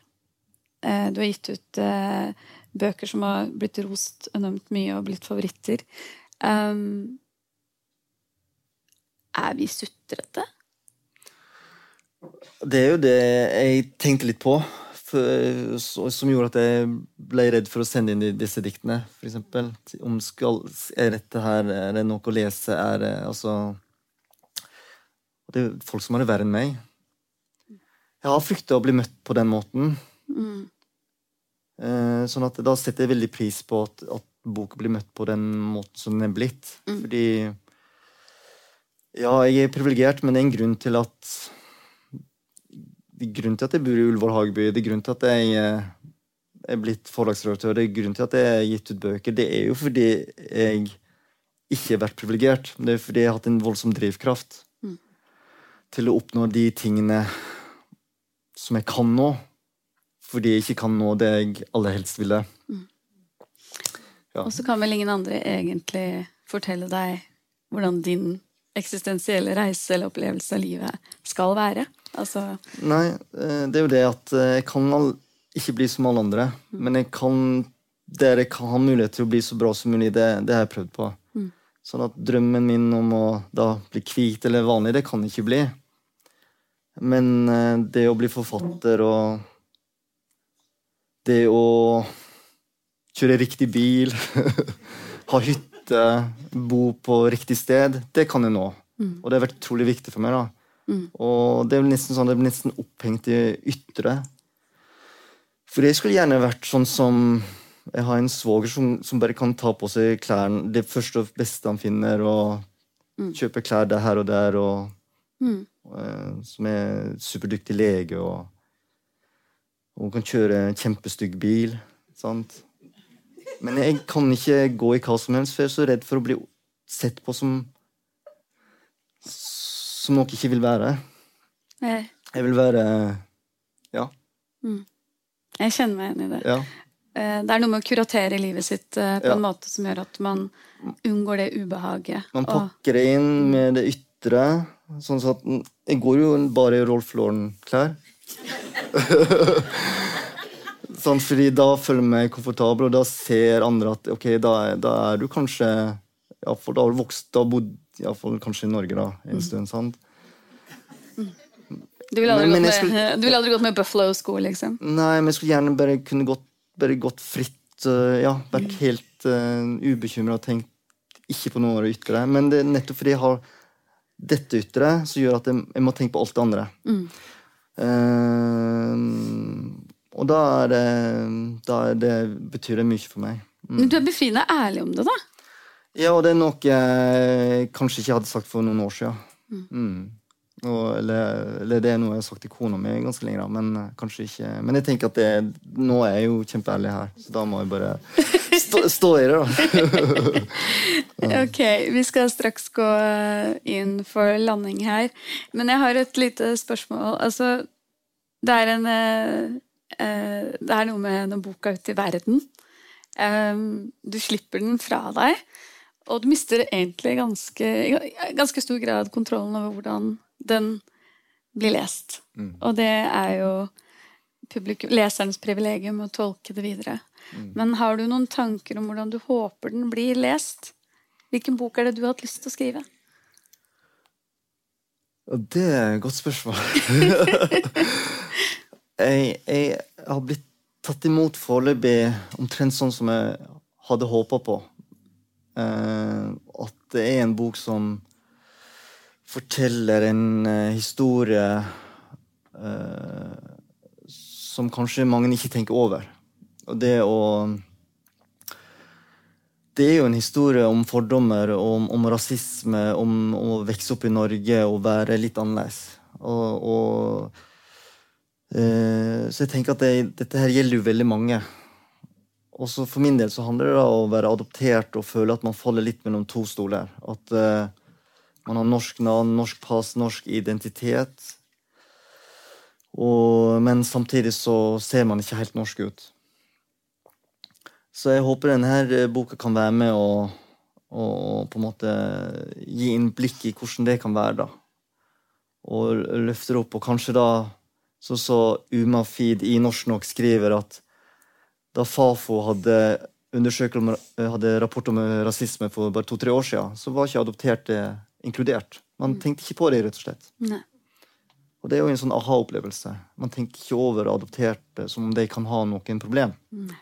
Eh, Du har gitt ut eh, bøker som har blitt rost enormt mye og blitt favoritter. Um, er vi sutrete? Det er jo det jeg tenkte litt på, for, som gjorde at jeg ble redd for å sende inn disse diktene. For eksempel. Om skal, er dette her er det noe å lese? Er det altså Det er folk som har det verre enn meg. Jeg har frykta å bli møtt på den måten. Mm. sånn at da setter jeg veldig pris på at, at boka blir møtt på den måten som den er blitt. Fordi Ja, jeg er privilegert, men det er en grunn til at det er grunnen til at jeg bor i Ullevål Hageby, det er grunnen til at jeg eh, er blitt forlagsredaktør, det er grunnen til at jeg har gitt ut bøker, det er jo fordi jeg ikke har vært privilegert. Det er fordi jeg har hatt en voldsom drivkraft til å oppnå de tingene som jeg kan nå. Fordi jeg ikke kan nå det jeg aller helst ville. Ja. Og så kan vel ingen andre egentlig fortelle deg hvordan din eksistensielle reise eller opplevelse av livet skal være. Altså, Nei, eh, det er jo det at eh, jeg kan ikke bli som alle andre. Men jeg kan der jeg kan ha mulighet til å bli så bra som mulig, det, det har jeg prøvd på. Sånn at drømmen min om å da bli hvit eller vanlig, det kan ikke bli. Men eh, det å bli forfatter og Det å kjøre riktig bil, ha hytte, bo på riktig sted, det kan jeg nå. Og det har vært utrolig viktig for meg. da. Og det blir nesten sånn, det blir nesten opphengt i ytre. For jeg skulle gjerne vært sånn som Jeg har en svoger som, som bare kan ta på seg klærne, det første og beste han finner, og kjøpe klær der her og der, og, og og som er superdyktig lege, og, og kan kjøre en kjempestygg bil. Sant? Men jeg kan ikke gå i hva som helst, for jeg er så redd for å bli sett på som som noe ikke vil være. jeg, Jeg vil være Ja. jeg kjenner meg igjen i det. ja. Eh, Det er noe med å kuratere livet sitt på på Ja. en måte som gjør at man unngår det ubehaget. Man pakker det inn med det ytre. Sånn at Jeg går jo bare i Rolf Lauren-klær. sånn, fordi da føler jeg meg komfortabel, og da ser andre at ok, da, er- da er du kanskje ja, for Da har du vokst, da har bodd iallfall kanskje i Norge da, en stund. sant? du ville aldri, Men- men med- du ville aldri gått med Buffalo-sko, liksom? Nei, men jeg skulle gjerne bare kunne gått, bare gått fritt. øh, ja, vært helt uh, ubekymra og tenkt ikke på noe av det ytre. Men det nettopp fordi jeg har dette ytre, så gjør at jeg, jeg må tenke på alt det andre. Mm. Uh, og da er det, da er det betyr det mye for meg. Mm. Men du er befriende ærlig om det, da. Ja, og det er noe jeg kanskje ikke hadde sagt for noen år siden. Mm. Og, eller, eller det er noe jeg har sagt til kona mi ganske lenge, men eh, kanskje ikke Men jeg tenker at det, nå er jeg jo kjempeærlig her, så da må jeg bare stå, stå i det, da. Ok, vi skal straks gå inn for landing her. Men jeg har et lite spørsmål. Altså, det er en eh, eh, Det er noe med når boka ute i verden. Um, du slipper den fra deg, og du mister egentlig ganske, i ganske stor grad kontrollen over hvordan den blir lest. Mm. Og det er jo publikum, lesernes privilegium å tolke det videre. Mm. Men har du noen tanker om hvordan du håper den blir lest? Hvilken bok er det du har hatt lyst til å skrive? Det er et godt spørsmål. jeg, jeg har blitt tatt imot foreløpig omtrent sånn som jeg hadde håpa på. Eh, at det er en bok som forteller en eh, historie eh, som kanskje mange ikke tenker over. Og det å Det er jo en historie om fordommer, om, om rasisme, om, om å vokse opp i Norge og være litt annerledes. Og, og eh, Så jeg tenker at det, dette her gjelder jo veldig mange. Og så For min del så handler det om å være adoptert og føle at man faller litt mellom to stoler. At uh, man har norsk navn, norsk pass, norsk identitet. Og, men samtidig så ser man ikke helt norsk ut. Så jeg håper denne boka kan være med og, og på en måte gi innblikk i hvordan det kan være. da. Og løfter opp, og kanskje da så så Uma Feed i Norsk nok skriver at da Fafo hadde om, hadde rapport om rasisme for bare to-tre år siden, så var ikke adopterte inkludert. Man tenkte ikke på det, rett og slett. Nei. Og det er jo en sånn aha-opplevelse. Man tenker ikke over adopterte som om de kan ha noen problem. Nei.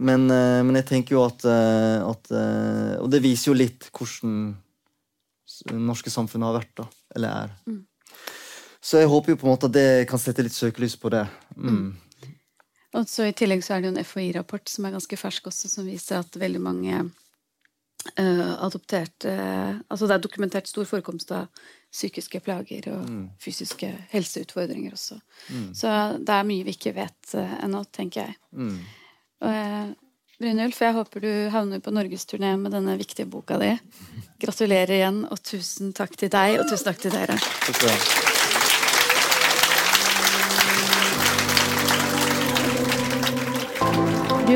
Men, eh, men jeg tenker jo at, eh, at eh, Og det viser jo litt hvordan det norske samfunnet har vært, da. Eller er. Mm. Så jeg håper jo på en måte at det kan sette litt søkelys på det. Mm. Og så I tillegg så er det jo en FHI-rapport som er ganske fersk også, som viser at veldig mange uh, adopterte Altså det er dokumentert stor forekomst av psykiske plager og Mm. fysiske helseutfordringer også. Mm. Så det er mye vi ikke vet uh, ennå, tenker jeg. Mm. Uh, Brynulf, jeg håper du havner på norgesturné med denne viktige boka di. Gratulerer igjen, og tusen takk til deg, og tusen takk til dere. Takk